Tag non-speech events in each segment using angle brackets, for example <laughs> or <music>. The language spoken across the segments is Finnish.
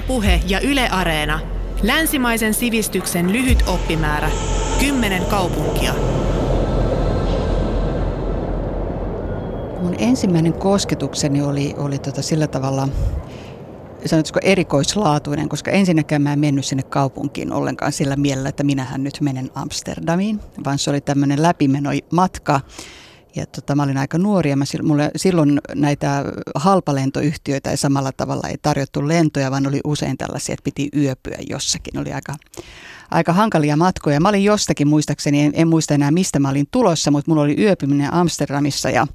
Ylepuhe ja Yle Areena. Länsimaisen sivistyksen lyhyt oppimäärä. Kymmenen kaupunkia. Mun ensimmäinen kosketukseni oli, oli tota sillä tavalla sanotaanko erikoislaatuinen, koska ensinnäkään mä en mennyt sinne kaupunkiin ollenkaan sillä mielellä, että minähän nyt menen Amsterdamiin, vaan se oli tämmöinen läpimenomatka matka ja tota, mä olin aika nuori ja mä, mulle, silloin näitä halpalentoyhtiöitä ei samalla tavalla ei tarjottu lentoja, vaan oli usein tällaisia, että piti yöpyä jossakin. Oli aika, aika hankalia matkoja. Mä olin jostakin muistaakseni, en, en muista enää mistä mä olin tulossa, mutta mulla oli yöpyminen Amsterdamissa ja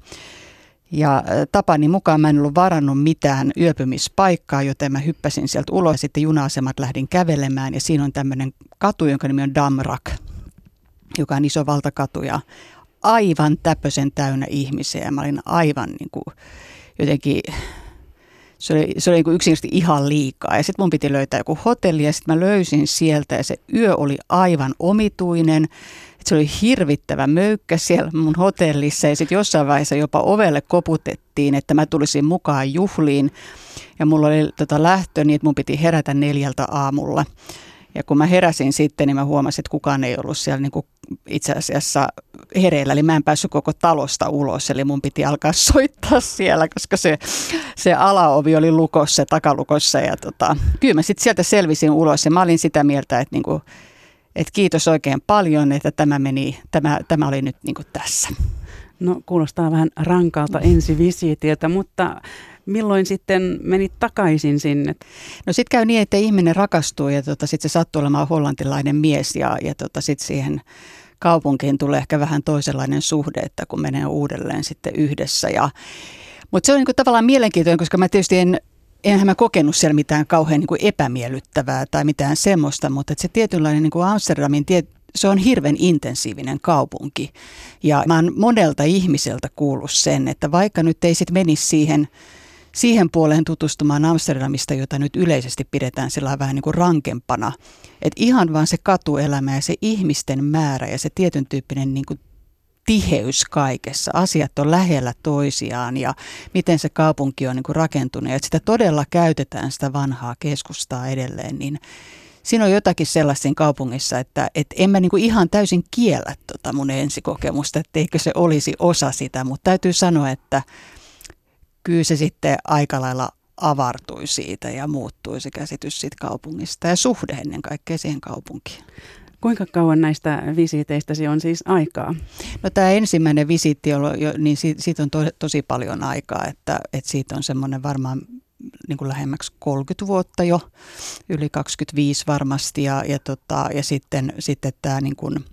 ja tapani mukaan mä en ollut varannut mitään yöpymispaikkaa, joten mä hyppäsin sieltä ulos. Sitten juna-asemat lähdin kävelemään ja siinä on tämmöinen katu, jonka nimi on Damrak, joka on iso valtakatu. Ja aivan täpösen täynnä ihmisiä. Mä olin aivan niin kuin, jotenkin, se oli, se oli niin yksinkertaisesti ihan liikaa. Ja sitten mun piti löytää joku hotelli ja sitten mä löysin sieltä ja se yö oli aivan omituinen. Et se oli hirvittävä möykkä siellä mun hotellissa ja sitten jossain vaiheessa jopa ovelle koputettiin, että mä tulisin mukaan juhliin. Ja mulla oli tota lähtö niin, että mun piti herätä neljältä aamulla. Ja kun mä heräsin sitten, niin mä huomasin, että kukaan ei ollut siellä niin kuin itse asiassa hereillä. Eli mä en päässyt koko talosta ulos, eli mun piti alkaa <laughs> soittaa siellä, koska se, se alaovi oli lukossa, takalukossa. Ja tota, kyllä mä sitten sieltä selvisin ulos ja mä olin sitä mieltä, että, niin kuin, että kiitos oikein paljon, että tämä, meni, tämä, tämä oli nyt niin kuin tässä. No kuulostaa vähän rankalta ensivisiitiltä, mutta milloin sitten menit takaisin sinne? No sitten käy niin, että ihminen rakastuu ja tota, sitten se sattuu olemaan hollantilainen mies ja, ja tota, sitten siihen kaupunkiin tulee ehkä vähän toisenlainen suhde, että kun menee uudelleen sitten yhdessä. Ja, mutta se on niin kuin tavallaan mielenkiintoinen, koska mä tietysti en, enhän mä kokenut siellä mitään kauhean niin kuin epämiellyttävää tai mitään semmoista, mutta se tietynlainen niin kuin Amsterdamin tie, se on hirveän intensiivinen kaupunki. Ja mä oon monelta ihmiseltä kuullut sen, että vaikka nyt ei sitten menisi siihen, siihen puoleen tutustumaan Amsterdamista, jota nyt yleisesti pidetään sillä vähän niin kuin rankempana. Että ihan vaan se katuelämä ja se ihmisten määrä ja se tietyn tyyppinen niin kuin tiheys kaikessa. Asiat on lähellä toisiaan ja miten se kaupunki on niin kuin rakentunut ja että sitä todella käytetään sitä vanhaa keskustaa edelleen, niin siinä on jotakin sellaista kaupungissa, että, että en mä niin kuin ihan täysin kiellä tota mun ensikokemusta, etteikö se olisi osa sitä, mutta täytyy sanoa, että kyllä se sitten aika lailla avartui siitä ja muuttui se käsitys siitä kaupungista ja suhde ennen kaikkea siihen kaupunkiin. Kuinka kauan näistä visiteistäsi on siis aikaa? No tämä ensimmäinen visiitti, niin siitä on to, tosi paljon aikaa, että, että siitä on semmoinen varmaan niin kuin lähemmäksi 30 vuotta jo, yli 25 varmasti ja, ja, tota, ja sitten, sitten tämä niin kuin,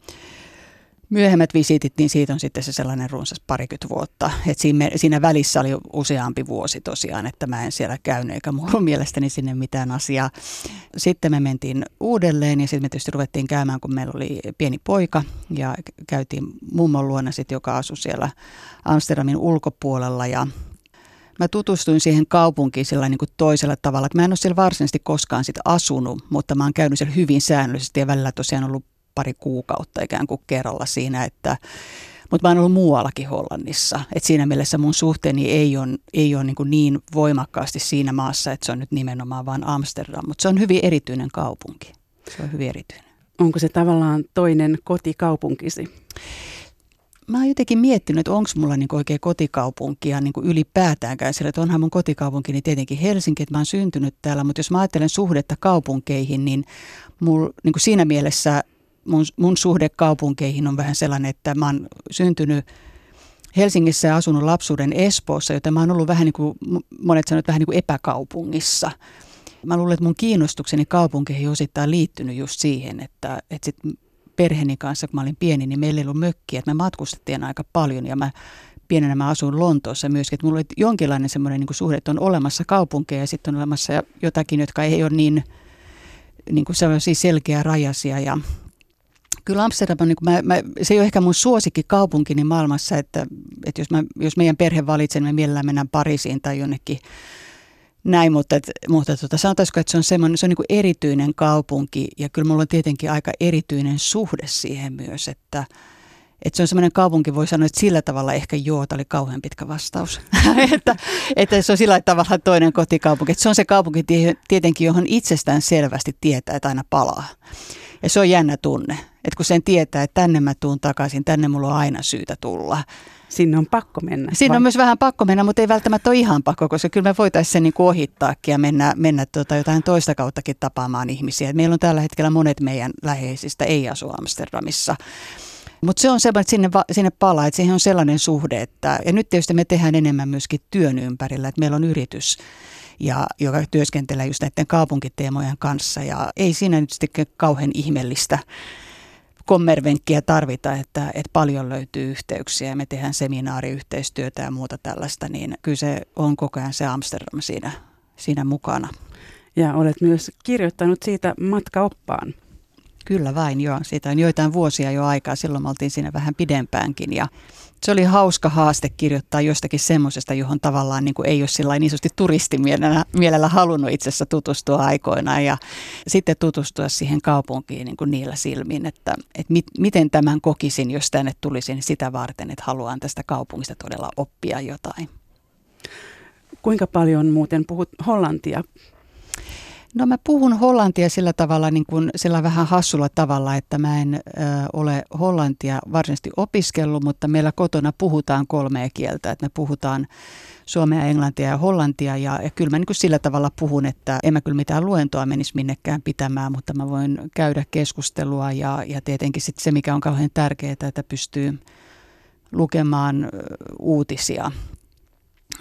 myöhemmät visiitit, niin siitä on sitten se sellainen runsas parikymmentä vuotta. Et siinä, siinä välissä oli useampi vuosi tosiaan, että mä en siellä käynyt eikä mulla mielestäni sinne mitään asiaa. Sitten me mentiin uudelleen ja sitten me tietysti ruvettiin käymään, kun meillä oli pieni poika ja käytiin mummon luona sitten, joka asui siellä Amsterdamin ulkopuolella ja mä tutustuin siihen kaupunkiin sillä niin kuin toisella tavalla. Mä en ole siellä varsinaisesti koskaan sit asunut, mutta mä oon käynyt siellä hyvin säännöllisesti ja välillä tosiaan ollut pari kuukautta ikään kuin kerralla siinä, että mutta mä oon ollut muuallakin Hollannissa. Et siinä mielessä mun suhteeni ei ole, ei ole niin, niin voimakkaasti siinä maassa, että se on nyt nimenomaan vain Amsterdam. Mutta se on hyvin erityinen kaupunki. Se on hyvin erityinen. Onko se tavallaan toinen kotikaupunkisi? Mä oon jotenkin miettinyt, että onko mulla niin oikein kotikaupunkia niin ylipäätäänkään sillä, että onhan mun kotikaupunki niin tietenkin Helsinki, että mä oon syntynyt täällä, mutta jos mä ajattelen suhdetta kaupunkeihin, niin, mul, niin siinä mielessä mun, mun suhde kaupunkeihin on vähän sellainen, että mä oon syntynyt Helsingissä ja asunut lapsuuden Espoossa, joten mä oon ollut vähän niin kuin, monet sanovat vähän niin kuin epäkaupungissa. Mä luulen, että mun kiinnostukseni kaupunkeihin osittain liittynyt just siihen, että, että sit perheeni kanssa, kun mä olin pieni, niin meillä ei ollut mökkiä, että me matkustettiin aika paljon ja mä pienenä mä asuin Lontoossa myöskin, että mulla oli jonkinlainen semmoinen niin suhde, että on olemassa kaupunkeja ja sitten on olemassa jotakin, jotka ei ole niin, niin kuin selkeä rajasia. Ja Kyllä Amsterdam on, niin mä, mä, se ei ole ehkä mun suosikki kaupunkini maailmassa, että, että jos, mä, jos meidän perhe valitsee, niin me mielellään mennään Pariisiin tai jonnekin näin, mutta, mutta tota, sanotaanko, että se on semmoinen, se on niin erityinen kaupunki ja kyllä mulla on tietenkin aika erityinen suhde siihen myös, että, että se on semmoinen kaupunki, voi sanoa, että sillä tavalla ehkä joo, tämä oli kauhean pitkä vastaus. <laughs> että, että se on sillä tavalla toinen kotikaupunki. Että se on se kaupunki tietenkin, johon itsestään selvästi tietää, että aina palaa. Ja se on jännä tunne, että kun sen tietää, että tänne mä tuun takaisin, tänne mulla on aina syytä tulla. Sinne on pakko mennä. Siinä vai? on myös vähän pakko mennä, mutta ei välttämättä ole ihan pakko, koska kyllä me voitaisiin sen niin kuin ohittaakin ja mennä, mennä tuota jotain toista kauttakin tapaamaan ihmisiä. Meillä on tällä hetkellä monet meidän läheisistä ei asu Amsterdamissa. Mutta se on semmoinen, että sinne, sinne palaa, että siihen on sellainen suhde, että ja nyt tietysti me tehdään enemmän myöskin työn ympärillä, että meillä on yritys, ja, joka työskentelee just näiden kaupunkiteemojen kanssa ja ei siinä nyt sitten kauhean ihmeellistä kommervenkkiä tarvita, että, että paljon löytyy yhteyksiä ja me tehdään seminaariyhteistyötä ja muuta tällaista, niin kyllä se on koko ajan se Amsterdam siinä, siinä mukana. Ja olet myös kirjoittanut siitä matkaoppaan. Kyllä vain, joo. Siitä on joitain vuosia jo aikaa. Silloin me oltiin siinä vähän pidempäänkin ja se oli hauska haaste kirjoittaa jostakin semmoisesta, johon tavallaan niin kuin ei ole sillä niin sanotusti turistimielellä mielellä halunnut itse asiassa tutustua aikoinaan ja sitten tutustua siihen kaupunkiin niin kuin niillä silmin, että, että mit, miten tämän kokisin, jos tänne tulisin sitä varten, että haluan tästä kaupungista todella oppia jotain. Kuinka paljon muuten puhut hollantia? No mä puhun hollantia sillä tavalla, niin kuin sillä vähän hassulla tavalla, että mä en ö, ole hollantia varsinaisesti opiskellut, mutta meillä kotona puhutaan kolmea kieltä. Että me puhutaan suomea, englantia ja hollantia ja, ja kyllä mä niin kuin sillä tavalla puhun, että en mä kyllä mitään luentoa menisi minnekään pitämään, mutta mä voin käydä keskustelua ja, ja tietenkin sitten se, mikä on kauhean tärkeää, että pystyy lukemaan uutisia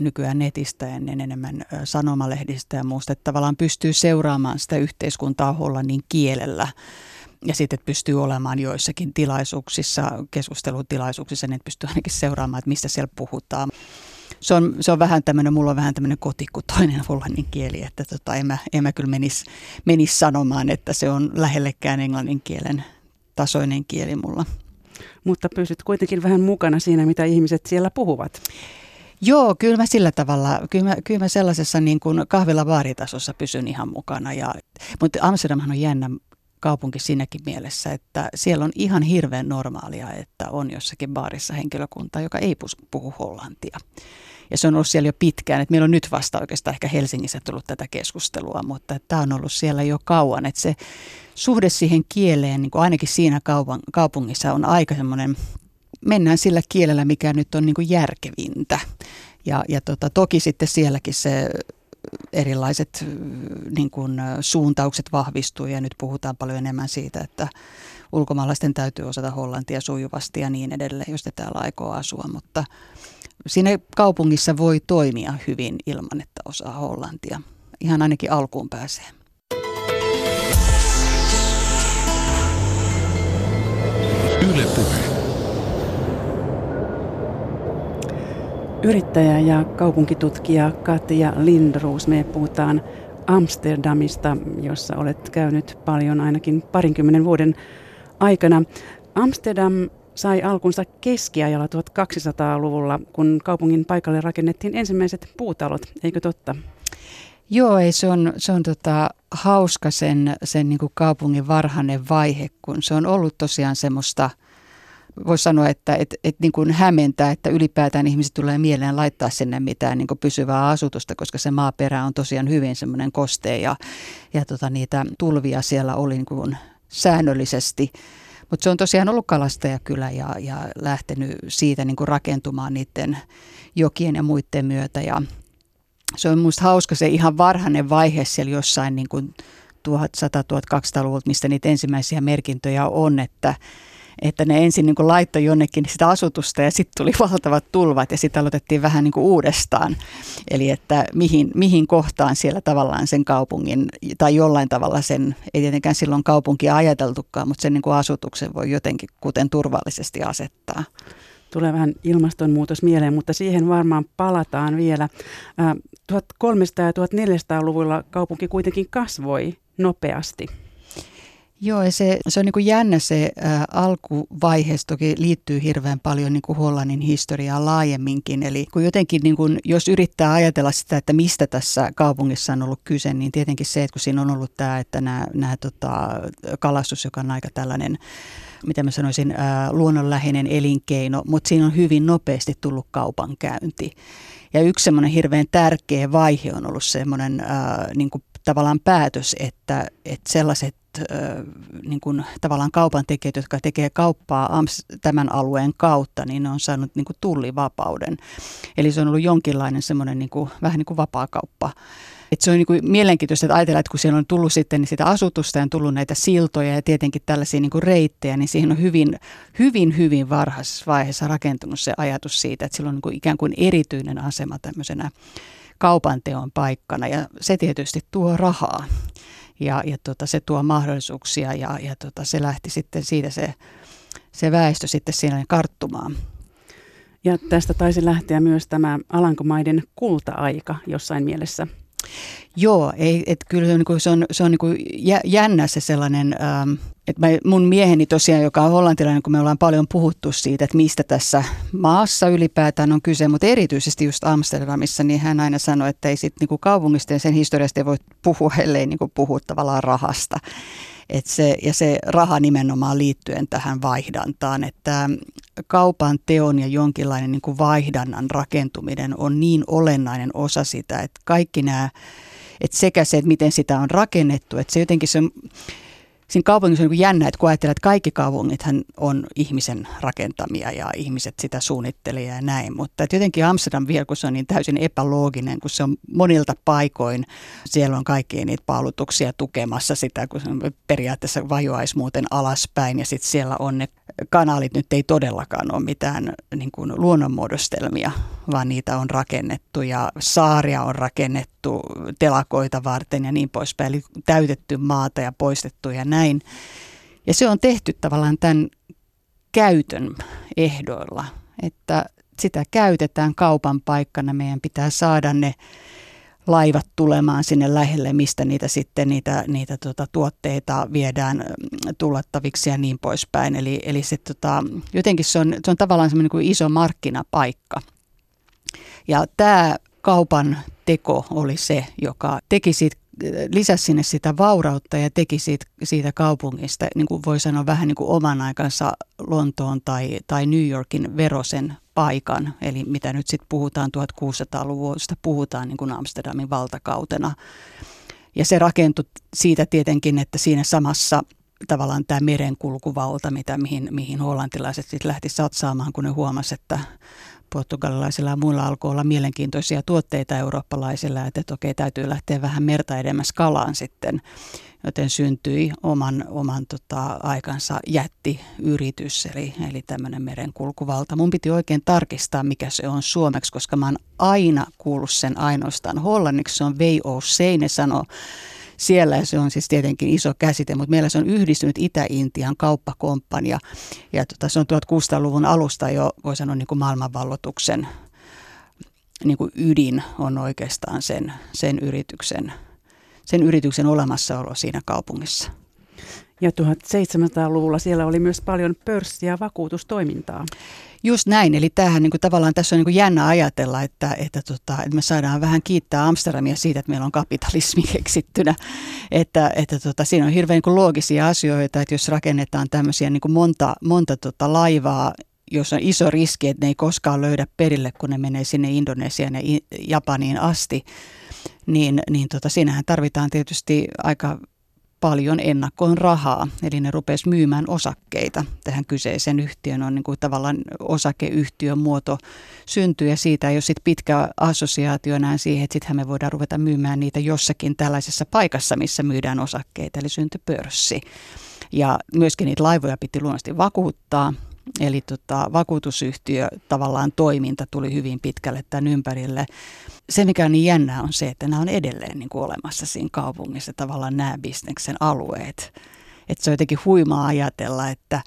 nykyään netistä ennen enemmän sanomalehdistä ja muusta, että tavallaan pystyy seuraamaan sitä yhteiskuntaa hollannin kielellä ja sitten pystyy olemaan joissakin tilaisuuksissa, keskustelutilaisuuksissa, niin pystyy ainakin seuraamaan, että mistä siellä puhutaan. Se on, se on vähän tämmöinen, mulla on vähän tämmöinen kotikutoinen hollannin kieli, että tota, en, mä, en mä kyllä menisi menis sanomaan, että se on lähellekään englannin kielen tasoinen kieli mulla. Mutta pysyt kuitenkin vähän mukana siinä, mitä ihmiset siellä puhuvat. Joo, kyllä mä sillä tavalla, kyllä mä, kyllä mä sellaisessa niin kuin kahvilla baaritasossa pysyn ihan mukana. Ja, mutta Amsterdamhan on jännä kaupunki siinäkin mielessä, että siellä on ihan hirveän normaalia, että on jossakin baarissa henkilökunta, joka ei puhu hollantia. Ja se on ollut siellä jo pitkään, että meillä on nyt vasta oikeastaan ehkä Helsingissä tullut tätä keskustelua, mutta tämä on ollut siellä jo kauan, että se suhde siihen kieleen, niin kuin ainakin siinä kaupungissa on aika semmoinen mennään sillä kielellä, mikä nyt on niin kuin järkevintä. Ja, ja tota, toki sitten sielläkin se erilaiset niin kuin, suuntaukset vahvistuu ja nyt puhutaan paljon enemmän siitä, että ulkomaalaisten täytyy osata hollantia sujuvasti ja niin edelleen, jos te täällä aikoo asua, mutta siinä kaupungissa voi toimia hyvin ilman, että osaa hollantia. Ihan ainakin alkuun pääsee. Yle puhe. Yrittäjä ja kaupunkitutkija Katja Lindroos, me puhutaan Amsterdamista, jossa olet käynyt paljon ainakin parinkymmenen vuoden aikana. Amsterdam sai alkunsa keskiajalla 1200-luvulla, kun kaupungin paikalle rakennettiin ensimmäiset puutalot, eikö totta? Joo, ei, se on, se on tota, hauska sen, sen niin kuin kaupungin varhainen vaihe, kun se on ollut tosiaan semmoista – voisi sanoa, että et, et niin kuin hämmentää, että ylipäätään ihmiset tulee mieleen laittaa sinne mitään niin kuin pysyvää asutusta, koska se maaperä on tosiaan hyvin semmoinen kostea ja, ja tota, niitä tulvia siellä oli niin kuin säännöllisesti. Mutta se on tosiaan ollut kalastajakylä ja, ja lähtenyt siitä niin kuin rakentumaan niiden jokien ja muiden myötä. Ja se on minusta hauska se ihan varhainen vaihe siellä jossain niin kuin 1100-1200-luvulta, mistä niitä ensimmäisiä merkintöjä on, että että ne ensin niin laittoi jonnekin sitä asutusta ja sitten tuli valtavat tulvat ja sitten aloitettiin vähän niin uudestaan. Eli että mihin, mihin kohtaan siellä tavallaan sen kaupungin tai jollain tavalla sen, ei tietenkään silloin kaupunkia ajateltukaan, mutta sen niin asutuksen voi jotenkin kuten turvallisesti asettaa tulee vähän ilmastonmuutos mieleen, mutta siihen varmaan palataan vielä. 1300- ja 1400-luvulla kaupunki kuitenkin kasvoi nopeasti. Joo, ja se, se on niin kuin jännä se ä, alkuvaihe, toki liittyy hirveän paljon niin kuin Hollannin historiaan laajemminkin. Eli kun jotenkin, niin kuin, jos yrittää ajatella sitä, että mistä tässä kaupungissa on ollut kyse, niin tietenkin se, että kun siinä on ollut tämä, että nämä, nämä tota, kalastus, joka on aika tällainen mitä mä sanoisin, ää, luonnonläheinen elinkeino, mutta siinä on hyvin nopeasti tullut kaupankäynti. Ja yksi semmoinen hirveän tärkeä vaihe on ollut semmoinen niin kuin tavallaan päätös, että, että sellaiset niin kuin, tavallaan kaupan tekijät, jotka tekee kauppaa tämän alueen kautta, niin ne on saanut niin kuin tullivapauden. Eli se on ollut jonkinlainen semmoinen niin kuin, vähän niin kuin vapaakauppa. Et se on niin kuin mielenkiintoista, että ajatellaan, että kun siellä on tullut sitten niin sitä asutusta ja on tullut näitä siltoja ja tietenkin tällaisia niin kuin reittejä, niin siihen on hyvin, hyvin, hyvin varhaisessa vaiheessa rakentunut se ajatus siitä, että sillä on niin kuin ikään kuin erityinen asema tämmöisenä kaupanteon paikkana ja se tietysti tuo rahaa ja, ja tota, se tuo mahdollisuuksia ja, ja tota, se lähti sitten siitä se, se väestö sitten siinä karttumaan. Ja tästä taisi lähteä myös tämä Alankomaiden kulta-aika jossain mielessä. Joo, ei, et kyllä se on, niin se on, se on niin jännä se sellainen, ähm, että mä, mun mieheni tosiaan, joka on hollantilainen, kun me ollaan paljon puhuttu siitä, että mistä tässä maassa ylipäätään on kyse, mutta erityisesti just Amsterdamissa, niin hän aina sanoi, että ei sit niin kaupungista ja sen historiasta ei voi puhua, ellei niin puhua tavallaan rahasta. Et se, ja se raha nimenomaan liittyen tähän vaihdantaan, että kaupan teon ja jonkinlainen niin kuin vaihdannan rakentuminen on niin olennainen osa sitä, että kaikki nämä, että sekä se, että miten sitä on rakennettu, että se jotenkin se siinä kaupungissa on niin jännä, että kun ajattelee, että kaikki kaupungithan on ihmisen rakentamia ja ihmiset sitä suunnittelee ja näin, mutta että jotenkin Amsterdam vielä, kun se on niin täysin epälooginen, kun se on monilta paikoin, siellä on kaikkia niitä paalutuksia tukemassa sitä, kun se periaatteessa vajoaisi muuten alaspäin ja sitten siellä on ne kanaalit nyt ei todellakaan ole mitään niin kuin luonnonmuodostelmia, vaan niitä on rakennettu ja saaria on rakennettu telakoita varten ja niin poispäin. Eli täytetty maata ja poistettu ja näin. Ja se on tehty tavallaan tämän käytön ehdoilla, että sitä käytetään kaupan paikkana. Meidän pitää saada ne laivat tulemaan sinne lähelle, mistä niitä sitten niitä, niitä tota, tuotteita viedään mm, tullattaviksi ja niin poispäin. Eli, eli se, tota, jotenkin se on, se on tavallaan semmoinen kuin iso markkinapaikka. Ja tämä kaupan teko oli se, joka teki siitä lisäsi sinne sitä vaurautta ja teki siitä, siitä kaupungista, niin kuin voi sanoa vähän niin kuin oman aikansa Lontoon tai, tai New Yorkin verosen paikan, eli mitä nyt sitten puhutaan 1600-luvusta, puhutaan niin kuin Amsterdamin valtakautena. Ja se rakentui siitä tietenkin, että siinä samassa tavallaan tämä merenkulkuvalta, mitä, mihin, mihin hollantilaiset sitten lähti satsaamaan, kun ne huomasivat, että portugalilaisilla ja muilla alkoi olla mielenkiintoisia tuotteita eurooppalaisilla, että, että okei, täytyy lähteä vähän merta edemmäs kalaan sitten. Joten syntyi oman, oman tota, aikansa jättiyritys, eli, eli tämmöinen merenkulkuvalta. Mun piti oikein tarkistaa, mikä se on suomeksi, koska mä oon aina kuullut sen ainoastaan hollanniksi. Se on VOC, ne sanoo siellä se on siis tietenkin iso käsite, mutta meillä se on yhdistynyt Itä-Intian kauppakomppania ja tota, se on 1600-luvun alusta jo, voi sanoa niin kuin maailmanvallotuksen niin kuin ydin on oikeastaan sen, sen, yrityksen, sen yrityksen olemassaolo siinä kaupungissa. Ja 1700-luvulla siellä oli myös paljon pörssi- ja vakuutustoimintaa. Just näin, eli tämähän niin kuin, tavallaan tässä on niin kuin jännä ajatella, että, että, tota, että me saadaan vähän kiittää Amsterdamia siitä, että meillä on kapitalismi <laughs> keksittynä. Että, että tota, siinä on hirveän niin kuin loogisia asioita, että jos rakennetaan tämmöisiä niin kuin monta, monta tota, laivaa, jos on iso riski, että ne ei koskaan löydä perille, kun ne menee sinne Indonesiaan ja Japaniin asti, niin, niin tota, siinähän tarvitaan tietysti aika paljon ennakkoon rahaa, eli ne rupesi myymään osakkeita tähän kyseiseen yhtiön. On niin kuin tavallaan osakeyhtiön muoto syntyy ja siitä ei ole sit pitkä assosiaatio enää siihen, että sittenhän me voidaan ruveta myymään niitä jossakin tällaisessa paikassa, missä myydään osakkeita, eli syntyi pörssi. Ja myöskin niitä laivoja piti luonnollisesti vakuuttaa, Eli tota, vakuutusyhtiö tavallaan toiminta tuli hyvin pitkälle tämän ympärille. Se, mikä on niin jännää, on se, että nämä on edelleen niin kuin olemassa siinä kaupungissa tavallaan nämä bisneksen alueet. Että se on jotenkin huimaa ajatella, että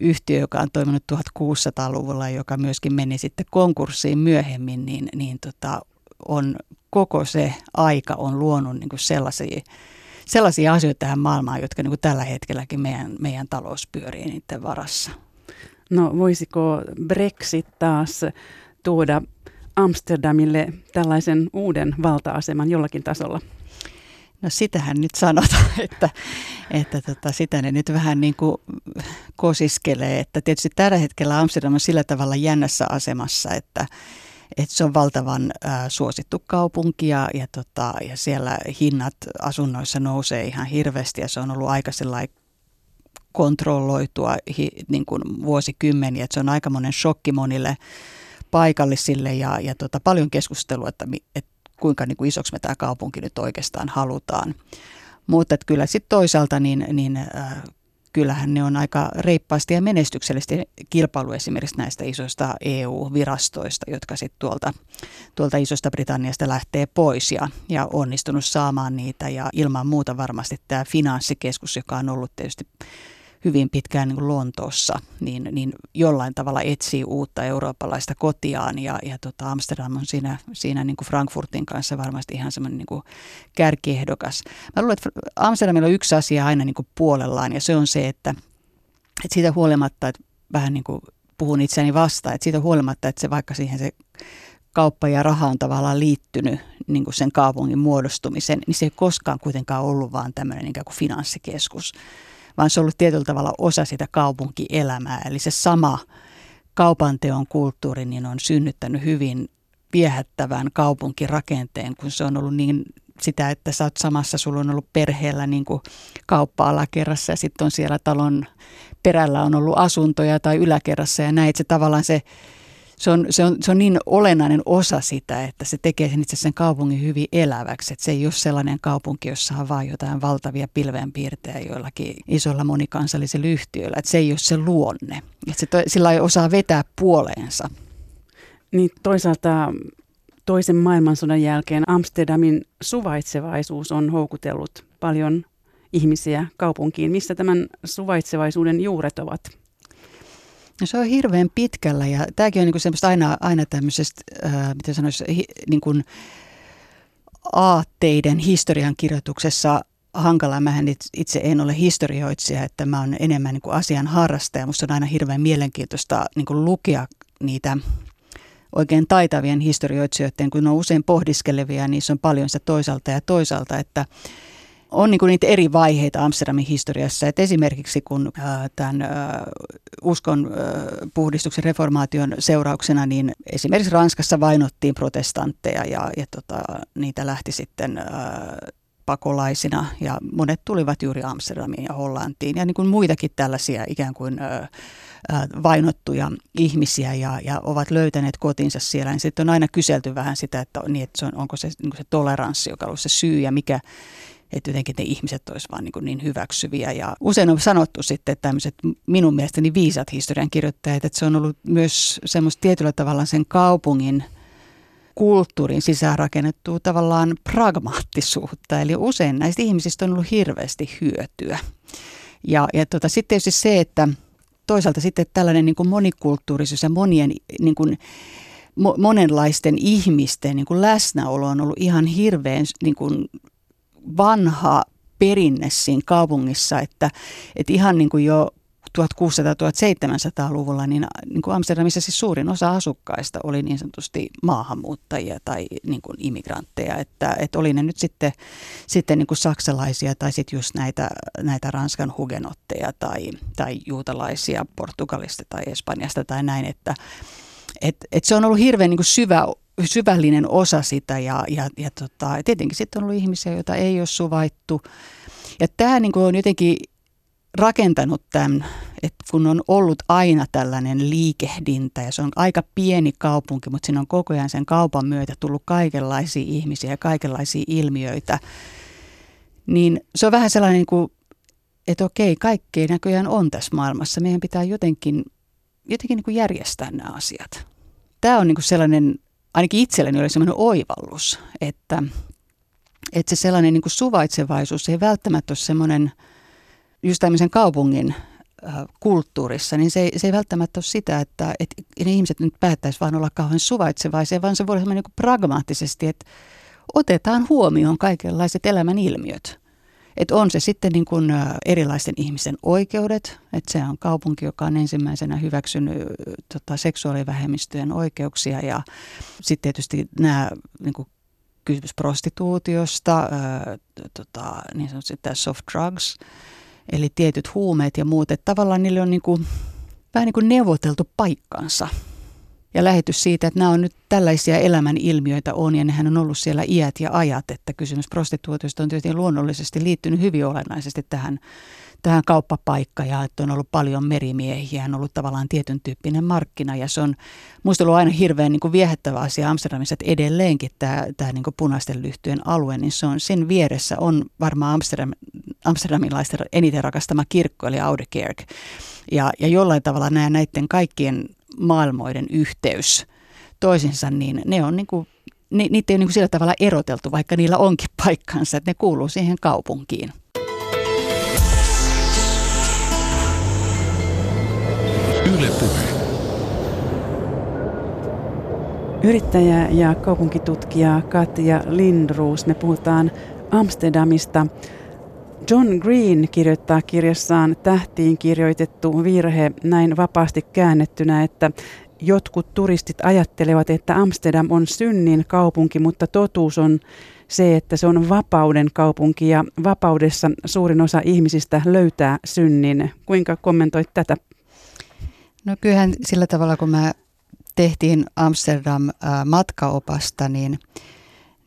yhtiö, joka on toiminut 1600-luvulla, joka myöskin meni sitten konkurssiin myöhemmin, niin, niin tota, on koko se aika on luonut niin kuin sellaisia sellaisia asioita tähän maailmaan, jotka niin kuin tällä hetkelläkin meidän, meidän talous pyörii niiden varassa. No voisiko Brexit taas tuoda Amsterdamille tällaisen uuden valta-aseman jollakin tasolla? No sitähän nyt sanotaan, <laughs> että, että tota, sitä ne nyt vähän niin kuin kosiskelee. Että tietysti tällä hetkellä Amsterdam on sillä tavalla jännässä asemassa, että, että se on valtavan suosittu kaupunki ja, ja, tota, ja siellä hinnat asunnoissa nousee ihan hirveästi ja se on ollut aika kontrolloitua hi, niin kuin vuosikymmeniä. Että se on aika monen shokki monille paikallisille ja, ja tota, paljon keskustelua, että, että kuinka niin kuin isoksi me tämä kaupunki nyt oikeastaan halutaan. Mutta että kyllä sitten toisaalta niin, niin äh, kyllähän ne on aika reippaasti ja menestyksellisesti kilpailu esimerkiksi näistä isoista EU-virastoista, jotka sitten tuolta, tuolta isosta Britanniasta lähtee pois ja, ja onnistunut saamaan niitä. Ja ilman muuta varmasti tämä finanssikeskus, joka on ollut tietysti hyvin pitkään niin Lontoossa, niin, niin jollain tavalla etsii uutta eurooppalaista kotiaan ja, ja tota Amsterdam on siinä, siinä niin kuin Frankfurtin kanssa varmasti ihan semmoinen niin kärkiehdokas. Mä luulen, että Amsterdamilla on yksi asia aina niin kuin puolellaan ja se on se, että, että siitä huolimatta, että vähän niin kuin puhun itseäni vastaan, että siitä huolimatta, että se vaikka siihen se kauppa ja raha on tavallaan liittynyt niin kuin sen kaupungin muodostumiseen, niin se ei koskaan kuitenkaan ollut vaan tämmöinen ikään kuin finanssikeskus vaan se on ollut tietyllä tavalla osa sitä kaupunkielämää. Eli se sama kaupanteon kulttuuri niin on synnyttänyt hyvin viehättävän kaupunkirakenteen, kun se on ollut niin sitä, että sä oot samassa, sulla on ollut perheellä niin kuin kauppa-alakerrassa ja sitten on siellä talon perällä on ollut asuntoja tai yläkerrassa ja näin, se tavallaan se se on, se, on, se on niin olennainen osa sitä, että se tekee sen itse sen kaupungin hyvin eläväksi. Että se ei ole sellainen kaupunki, jossa on vain jotain valtavia pilvenpiirtejä joillakin isoilla monikansallisilla yhtiöillä. Että se ei ole se luonne. Että se to, sillä ei osaa vetää puoleensa. Niin toisaalta toisen maailmansodan jälkeen Amsterdamin suvaitsevaisuus on houkutellut paljon ihmisiä kaupunkiin. Missä tämän suvaitsevaisuuden juuret ovat? No se on hirveän pitkällä ja tämäkin on niin semmoista aina, aina tämmöisestä, äh, miten sanoisi, hi, niin kuin aatteiden historiankirjoituksessa hankala. Mähän itse en ole historioitsija, että mä oon enemmän niin kuin asian harrastaja. Musta on aina hirveän mielenkiintoista niin kuin lukea niitä oikein taitavien historioitsijoiden, kun ne on usein pohdiskelevia, niin se on paljon sitä toisaalta ja toisaalta, että on niin kuin niitä eri vaiheita Amsterdamin historiassa. Et esimerkiksi kun tämän uskon puhdistuksen reformaation seurauksena, niin esimerkiksi Ranskassa vainottiin protestantteja ja, ja tota, niitä lähti sitten pakolaisina ja monet tulivat juuri Amsterdamiin ja Hollantiin ja niin kuin muitakin tällaisia ikään kuin vainottuja ihmisiä ja, ja ovat löytäneet kotinsa siellä. Niin sitten on aina kyselty vähän sitä, että, niin, että se on, onko se, niin se toleranssi, joka on se syy ja mikä, että jotenkin ne ihmiset olisivat vaan niin, niin hyväksyviä. Ja usein on sanottu sitten että tämmöiset minun mielestäni viisat historiankirjoittajat, että se on ollut myös semmoista tietyllä tavalla sen kaupungin kulttuurin sisään rakennettua tavallaan pragmaattisuutta. Eli usein näistä ihmisistä on ollut hirveästi hyötyä. Ja, ja tota, sitten tietysti se, että toisaalta sitten tällainen niin kuin monikulttuurisuus ja monien niin kuin, monenlaisten ihmisten niin kuin läsnäolo on ollut ihan hirveän niin kuin vanha perinne siinä kaupungissa, että, että ihan niin kuin jo 1600-1700-luvulla niin, niin kuin Amsterdamissa siis suurin osa asukkaista oli niin sanotusti maahanmuuttajia tai niin kuin immigrantteja, että, että oli ne nyt sitten, sitten niin kuin saksalaisia tai sitten just näitä, näitä Ranskan hugenotteja tai, tai juutalaisia Portugalista tai Espanjasta tai näin, että et, et se on ollut hirveän niin kuin syvä syvällinen osa sitä ja, ja, ja tota, tietenkin sitten on ollut ihmisiä, joita ei ole suvaittu. Ja tämä niin on jotenkin rakentanut tämän, että kun on ollut aina tällainen liikehdintä ja se on aika pieni kaupunki, mutta siinä on koko ajan sen kaupan myötä tullut kaikenlaisia ihmisiä ja kaikenlaisia ilmiöitä, niin se on vähän sellainen, niin kuin, että okei, kaikkea näköjään on tässä maailmassa. Meidän pitää jotenkin, jotenkin niin kuin järjestää nämä asiat. Tämä on niin kuin sellainen ainakin itselleni oli sellainen oivallus, että, että se sellainen niin kuin suvaitsevaisuus ei välttämättä ole semmoinen, just tämmöisen kaupungin kulttuurissa, niin se ei, se ei välttämättä ole sitä, että, että ne ihmiset nyt päättäisi vaan olla kauhean suvaitsevaisia, vaan se voi olla niin kuin pragmaattisesti, että otetaan huomioon kaikenlaiset elämän ilmiöt. Et on se sitten niin kuin erilaisten ihmisten oikeudet, että se on kaupunki, joka on ensimmäisenä hyväksynyt tota, seksuaalivähemmistöjen oikeuksia. Ja sitten tietysti nämä niin kuin kysymys prostituutiosta, ää, tota, niin sanotusti soft drugs, eli tietyt huumeet ja muut, että tavallaan niille on niin kuin, vähän niin kuin neuvoteltu paikkansa ja lähetys siitä, että nämä on nyt tällaisia elämän ilmiöitä on ja nehän on ollut siellä iät ja ajat, että kysymys prostituutiosta on tietysti luonnollisesti liittynyt hyvin olennaisesti tähän, tähän kauppapaikkaan ja että on ollut paljon merimiehiä, on ollut tavallaan tietyn tyyppinen markkina ja se on muista ollut aina hirveän niin kuin viehättävä asia Amsterdamissa, että edelleenkin tämä, tämä niin kuin punaisten lyhtyjen alue, niin se on sen vieressä on varmaan Amsterdam, amsterdamilaisten eniten rakastama kirkko eli Oudekerk. Ja, ja jollain tavalla nämä näiden kaikkien maailmoiden yhteys toisinsa, niin ne on niin kuin, ni, niitä ei ole niin kuin sillä tavalla eroteltu, vaikka niillä onkin <laughs> paikkansa, että ne kuuluu siihen kaupunkiin. Yle Puhe. Yrittäjä ja kaupunkitutkija Katja Lindruus, me puhutaan Amsterdamista. John Green kirjoittaa kirjassaan tähtiin kirjoitettu virhe näin vapaasti käännettynä, että jotkut turistit ajattelevat, että Amsterdam on synnin kaupunki, mutta totuus on se, että se on vapauden kaupunki ja vapaudessa suurin osa ihmisistä löytää synnin. Kuinka kommentoit tätä? No kyllähän sillä tavalla, kun mä tehtiin Amsterdam matkaopasta, niin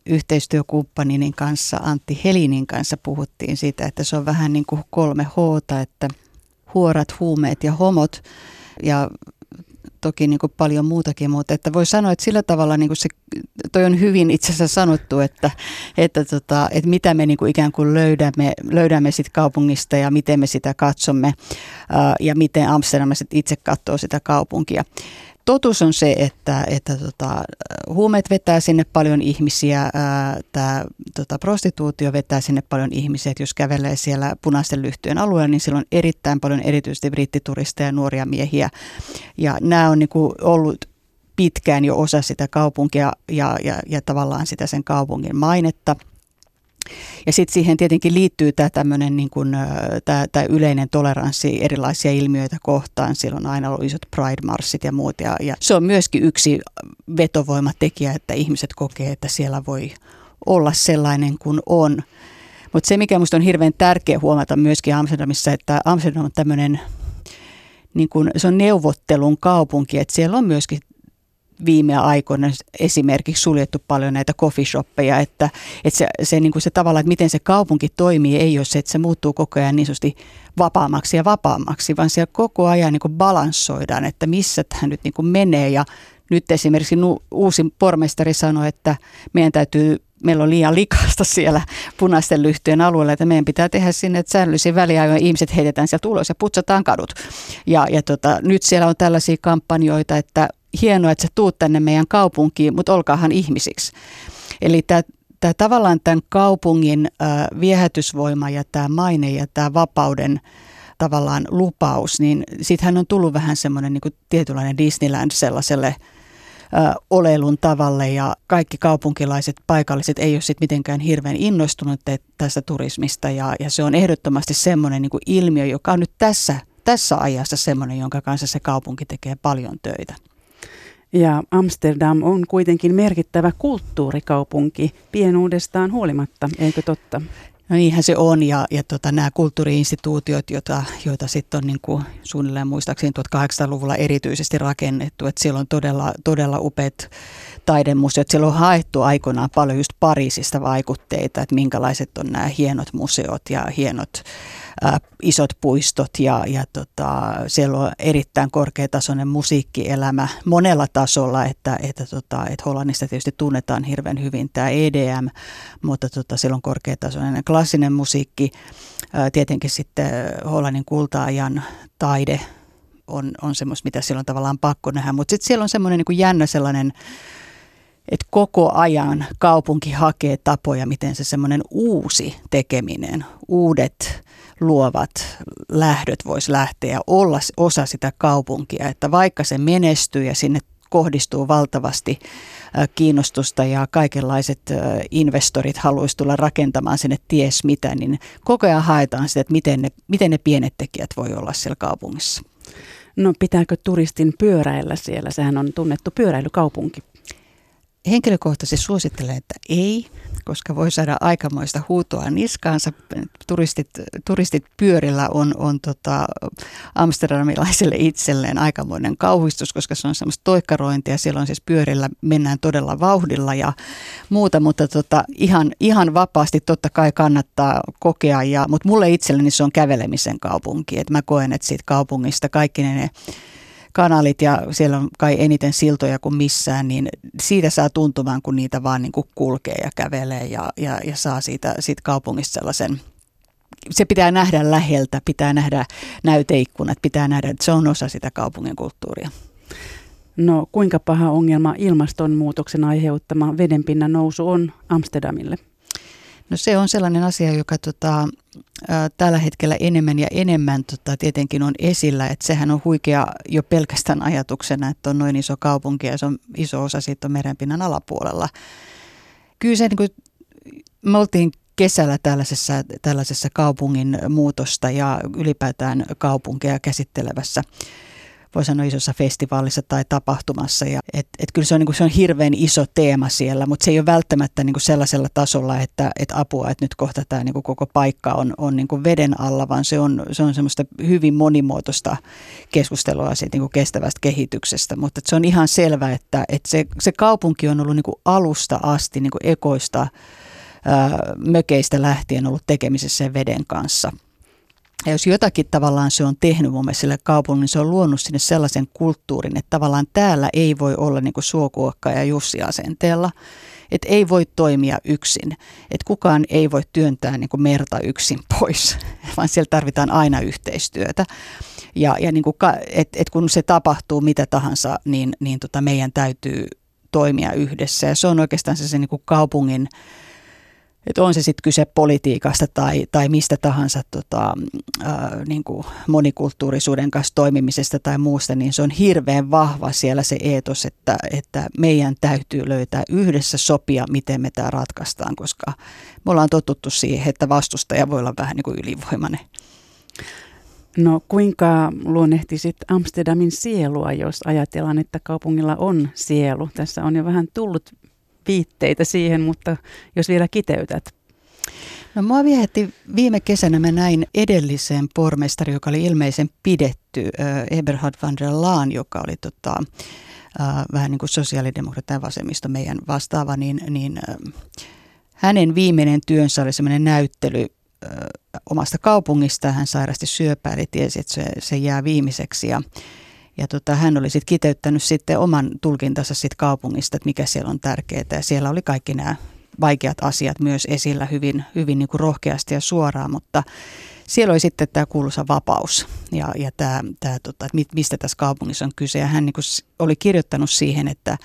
yhteistyökumppaninin kanssa, Antti Helinin kanssa puhuttiin siitä, että se on vähän niin kuin kolme H, että huorat, huumeet ja homot. Ja toki niin kuin paljon muutakin, mutta että voi sanoa, että sillä tavalla niin kuin se, toi on hyvin itse asiassa sanottu, että, että, tota, että mitä me niin kuin ikään kuin löydämme, löydämme sit kaupungista ja miten me sitä katsomme ja miten Amsterdam itse katsoo sitä kaupunkia totuus on se, että, että tota, huumeet vetää sinne paljon ihmisiä, tämä tota, prostituutio vetää sinne paljon ihmisiä, että jos kävelee siellä punaisten lyhtyjen alueella, niin silloin on erittäin paljon erityisesti brittituristeja ja nuoria miehiä. Ja nämä on niin kuin ollut pitkään jo osa sitä kaupunkia ja, ja, ja tavallaan sitä sen kaupungin mainetta – ja sitten siihen tietenkin liittyy tämä niin yleinen toleranssi erilaisia ilmiöitä kohtaan. Silloin on aina ollut isot Pride-marssit ja muut. Ja, ja se on myöskin yksi vetovoimatekijä, että ihmiset kokee, että siellä voi olla sellainen kuin on. Mutta se, mikä minusta on hirveän tärkeä huomata myöskin Amsterdamissa, että Amsterdam on tämmöinen, niin kuin, se on neuvottelun kaupunki, että siellä on myöskin viime aikoina esimerkiksi suljettu paljon näitä coffeeshoppeja, että, että se, se, niin kuin se tavalla, että miten se kaupunki toimii, ei ole se, että se muuttuu koko ajan niin sanotusti vapaammaksi ja vapaammaksi, vaan siellä koko ajan niin kuin balanssoidaan, että missä tämä nyt niin kuin menee ja nyt esimerkiksi uusi pormestari sanoi, että meidän täytyy meillä on liian likasta siellä punaisten lyhtyjen alueella, että meidän pitää tehdä sinne, että säännöllisiin väliajoin ihmiset heitetään sieltä ulos ja putsataan kadut. Ja, ja tota, nyt siellä on tällaisia kampanjoita, että hienoa, että sä tuut tänne meidän kaupunkiin, mutta olkaahan ihmisiksi. Eli tämä tavallaan tämän kaupungin äh, viehätysvoima ja tämä maine ja tämä vapauden tavallaan lupaus, niin sittenhän on tullut vähän semmoinen niin tietynlainen Disneyland sellaiselle äh, oleilun tavalle ja kaikki kaupunkilaiset, paikalliset ei ole sitten mitenkään hirveän innostunut tästä turismista ja, ja se on ehdottomasti semmoinen niin ilmiö, joka on nyt tässä, tässä ajassa semmoinen, jonka kanssa se kaupunki tekee paljon töitä. Ja Amsterdam on kuitenkin merkittävä kulttuurikaupunki pienuudestaan huolimatta, eikö totta? No niinhän se on ja, ja tota, nämä kulttuuriinstituutiot, joita, joita sitten on niin kuin suunnilleen muistaakseni 1800-luvulla erityisesti rakennettu, että siellä on todella, todella upeat taidemuseot. Siellä on haettu aikoinaan paljon just Pariisista vaikutteita, että minkälaiset on nämä hienot museot ja hienot isot puistot ja, ja tota, siellä on erittäin korkeatasoinen musiikkielämä monella tasolla, että, että, tota, että Hollannista tietysti tunnetaan hirveän hyvin tämä EDM, mutta tota, siellä on korkeatasoinen klassinen musiikki, tietenkin sitten Hollannin kultaajan taide on, on semmoista, mitä siellä on tavallaan pakko nähdä, mutta sitten siellä on semmoinen niin jännä sellainen että koko ajan kaupunki hakee tapoja, miten se semmoinen uusi tekeminen, uudet luovat lähdöt voisi lähteä ja olla osa sitä kaupunkia, että vaikka se menestyy ja sinne kohdistuu valtavasti kiinnostusta ja kaikenlaiset investorit haluaisi tulla rakentamaan sinne ties mitä, niin koko ajan haetaan sitä, että miten ne, miten ne pienet tekijät voi olla siellä kaupungissa. No pitääkö turistin pyöräillä siellä? Sehän on tunnettu pyöräilykaupunki. Henkilökohtaisesti suosittelen, että ei, koska voi saada aikamoista huutoa niskaansa. Turistit, turistit pyörillä on, on tota amsterdamilaiselle itselleen aikamoinen kauhistus, koska se on semmoista toikkarointia. Siellä on siis pyörillä, mennään todella vauhdilla ja muuta, mutta tota, ihan, ihan vapaasti totta kai kannattaa kokea. Ja, mutta mulle itselleni se on kävelemisen kaupunki. Et mä koen, että siitä kaupungista kaikki ne, ne kanalit ja siellä on kai eniten siltoja kuin missään, niin siitä saa tuntumaan, kun niitä vaan niin kuin kulkee ja kävelee ja, ja, ja saa siitä, siitä kaupungista sellaisen se pitää nähdä läheltä, pitää nähdä näyteikkunat, pitää nähdä, että se on osa sitä kaupungin kulttuuria. No kuinka paha ongelma ilmastonmuutoksen aiheuttama vedenpinnan nousu on Amsterdamille? No se on sellainen asia, joka tota, ä, tällä hetkellä enemmän ja enemmän tota, tietenkin on esillä. Että sehän on huikea jo pelkästään ajatuksena, että on noin iso kaupunki ja se on iso osa siitä on merenpinnan alapuolella. Kyllä se niin kuin, me oltiin kesällä tällaisessa, tällaisessa kaupungin muutosta ja ylipäätään kaupunkeja käsittelevässä voi sanoa isossa festivaalissa tai tapahtumassa. Ja et, et kyllä se on, niin kuin, se on hirveän iso teema siellä, mutta se ei ole välttämättä niin kuin sellaisella tasolla, että, että apua, että nyt kohta tämä niin kuin koko paikka on, on niin kuin veden alla, vaan se on, se on semmoista hyvin monimuotoista keskustelua siitä niin kuin kestävästä kehityksestä. Mutta se on ihan selvä, että, että se, se kaupunki on ollut niin kuin alusta asti niin kuin ekoista mökeistä lähtien ollut tekemisessä veden kanssa – ja jos jotakin tavallaan se on tehnyt mun mielestä sille kaupungille, niin se on luonut sinne sellaisen kulttuurin, että tavallaan täällä ei voi olla niin Suokuokka ja Jussi asenteella. Että ei voi toimia yksin. Että kukaan ei voi työntää niin merta yksin <laughs> pois, vaan siellä tarvitaan aina yhteistyötä. Ja, ja niin kuin, et, et kun se tapahtuu mitä tahansa, niin, niin tota meidän täytyy toimia yhdessä. Ja se on oikeastaan se, se niin kuin kaupungin että on se sitten kyse politiikasta tai, tai mistä tahansa tota, ää, niin kuin monikulttuurisuuden kanssa toimimisesta tai muusta, niin se on hirveän vahva siellä se eetos, että, että meidän täytyy löytää yhdessä sopia, miten me tämä ratkaistaan, koska me ollaan totuttu siihen, että vastustaja voi olla vähän niin kuin ylivoimainen. No kuinka luonnehtisit Amsterdamin sielua, jos ajatellaan, että kaupungilla on sielu? Tässä on jo vähän tullut viitteitä siihen, mutta jos vielä kiteytät. No mua viehetti viime kesänä, mä näin edellisen pormestari, joka oli ilmeisen pidetty, Eberhard van der Laan, joka oli tota, äh, vähän niin kuin sosiaalidemokratian vasemmisto meidän vastaava, niin, niin hänen viimeinen työnsä oli semmoinen näyttely omasta kaupungista. Hän sairasti syöpää, eli tiesi, että se, se jää viimeiseksi. Ja, ja tota, hän oli sitten kiteyttänyt sitten oman tulkintansa sit kaupungista, että mikä siellä on tärkeää. Ja siellä oli kaikki nämä vaikeat asiat myös esillä hyvin, hyvin niin kuin rohkeasti ja suoraan, mutta siellä oli sitten tämä kuuluisa vapaus ja, ja tämä, tämä tota, että mistä tässä kaupungissa on kyse. Ja hän niin kuin oli kirjoittanut siihen, että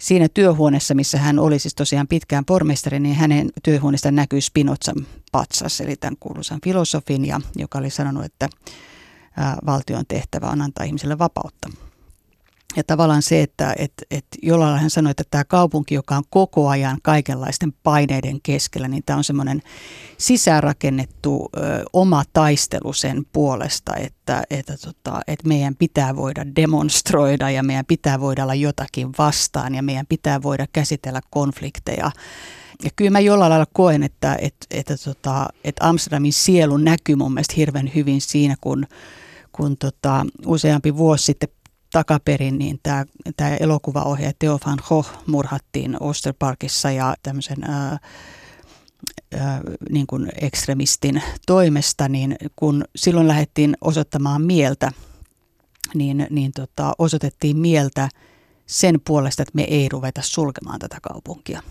siinä työhuoneessa, missä hän oli siis tosiaan pitkään pormestari, niin hänen työhuoneesta näkyy Spinozan patsas, eli tämän kuuluisan filosofin, ja, joka oli sanonut, että valtion tehtävä on antaa ihmisille vapautta. Ja tavallaan se, että et, et jollain hän sanoi, että tämä kaupunki, joka on koko ajan kaikenlaisten paineiden keskellä, niin tämä on semmoinen sisäänrakennettu ö, oma taistelu sen puolesta, että, että, tota, että meidän pitää voida demonstroida ja meidän pitää voida olla jotakin vastaan ja meidän pitää voida käsitellä konflikteja. Ja kyllä mä jollain lailla koen, että, että, että, tota, että Amsterdamin sielu näkyy mun mielestä hirveän hyvin siinä, kun kun tota, useampi vuosi sitten takaperin, niin tämä, tämä elokuvaohjaaja Theo van Gogh murhattiin Osterparkissa ja tämmöisen ää, ää, niin kuin ekstremistin toimesta, niin kun silloin lähdettiin osoittamaan mieltä, niin, niin tota, osoitettiin mieltä sen puolesta, että me ei ruveta sulkemaan tätä kaupunkia.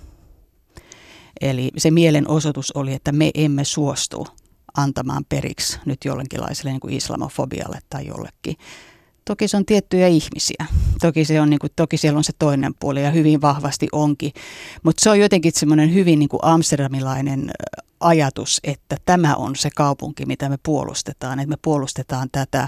Eli se mielenosoitus oli, että me emme suostu antamaan periksi nyt jollekinlaiselle niin islamofobialle tai jollekin. Toki se on tiettyjä ihmisiä. Toki, se on, niin kuin, toki siellä on se toinen puoli ja hyvin vahvasti onkin. Mutta se on jotenkin semmoinen hyvin niin kuin amsterdamilainen ajatus, että tämä on se kaupunki, mitä me puolustetaan. Että me puolustetaan tätä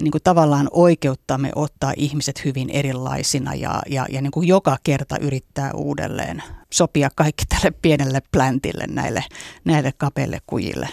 niin kuin tavallaan oikeuttamme ottaa ihmiset hyvin erilaisina ja, ja, ja niin kuin joka kerta yrittää uudelleen sopia kaikki tälle pienelle pläntille, näille, näille kapeille kujille.